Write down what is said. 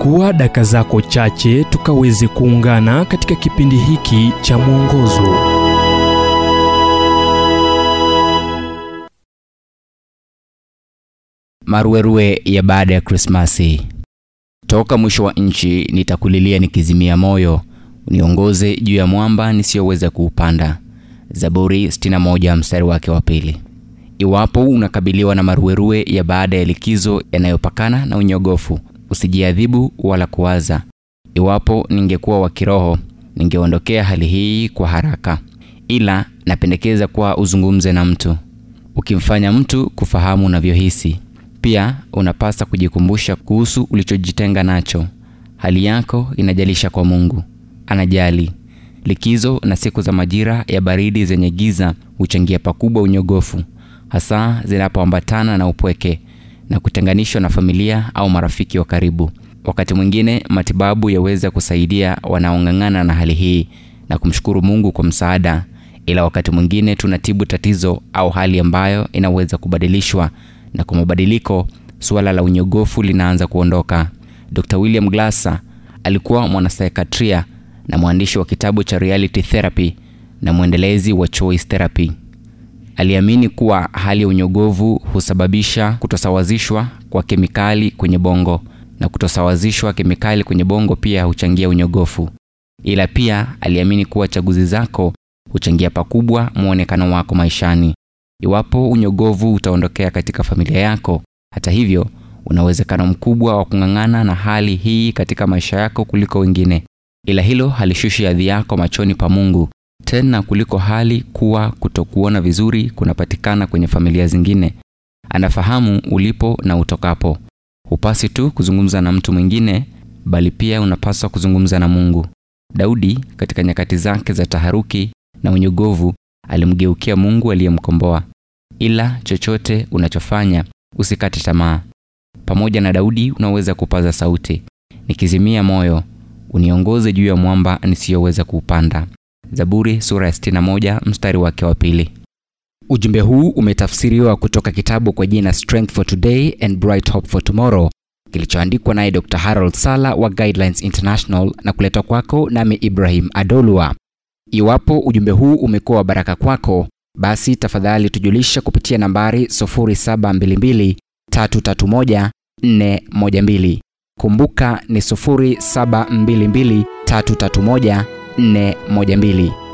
chukua daka zako chache tukaweze kuungana katika kipindi hiki cha mwongozo. Maruerue ya baada ya krismasi. Toka mwisho wa nchi nitakulilia nikizimia moyo uniongoze juu ya mwamba nisiyoweza kuupanda. Zaburi 61 mstari wake wa pili. Iwapo unakabiliwa na maruerue ya baada ya likizo yanayopakana na unyogofu usijiadhibu wala kuwaza. Iwapo ningekuwa wa kiroho ningeondokea hali hii kwa haraka. Ila napendekeza kuwa uzungumze na mtu. Ukimfanya mtu kufahamu unavyohisi pia unapasa kujikumbusha kuhusu ulichojitenga nacho. Hali yako inajalisha kwa mungu. Anajali. Likizo na siku za majira ya baridi zenye giza huchangia pakubwa unyogofu hasa zinapoambatana na upweke na kutenganishwa na familia au marafiki wa karibu. Wakati mwingine matibabu yaweza kusaidia wanaong'ang'ana na hali hii na kumshukuru mungu kwa msaada. Ila wakati mwingine tunatibu tatizo au hali ambayo inaweza kubadilishwa na kwa mabadiliko suala la unyogofu linaanza kuondoka. Dr william glasser alikuwa mwanasaikatria na mwandishi wa kitabu cha reality therapy na mwendelezi wa choice therapy aliamini kuwa hali ya unyogovu husababisha kutosawazishwa kwa kemikali kwenye bongo na kutosawazishwa kemikali kwenye bongo pia huchangia unyogofu. Ila pia aliamini kuwa chaguzi zako huchangia pakubwa mwonekano wako maishani. Iwapo unyogovu utaondokea katika familia yako hata hivyo una uwezekano mkubwa wa kung'ang'ana na hali hii katika maisha yako kuliko wengine. Ila hilo halishushi hadhi yako machoni pa mungu tena kuliko hali kuwa kutokuona vizuri kunapatikana kwenye familia zingine. Anafahamu ulipo na utokapo. Hupasi tu kuzungumza na mtu mwingine bali pia unapaswa kuzungumza na mungu. Daudi katika nyakati zake za taharuki na unyogovu alimgeukia mungu aliyemkomboa. Ila chochote unachofanya usikate tamaa. Pamoja na daudi unaweza kupaza sauti. Nikizimia moyo uniongoze juu ya mwamba nisiyoweza kuupanda zaburi sura ya 61 mstari wake wa pili. Ujumbe huu umetafsiriwa kutoka kitabu kwa jina strength for today and bright hope for tomorrow kilichoandikwa naye dr harold sala wa guidelines international na kuletwa kwako nami ibrahim adolwa. Iwapo ujumbe huu umekuwa wa baraka kwako basi tafadhali tujulisha kupitia nambari 0722 331 412 kumbuka ni 0722 331 412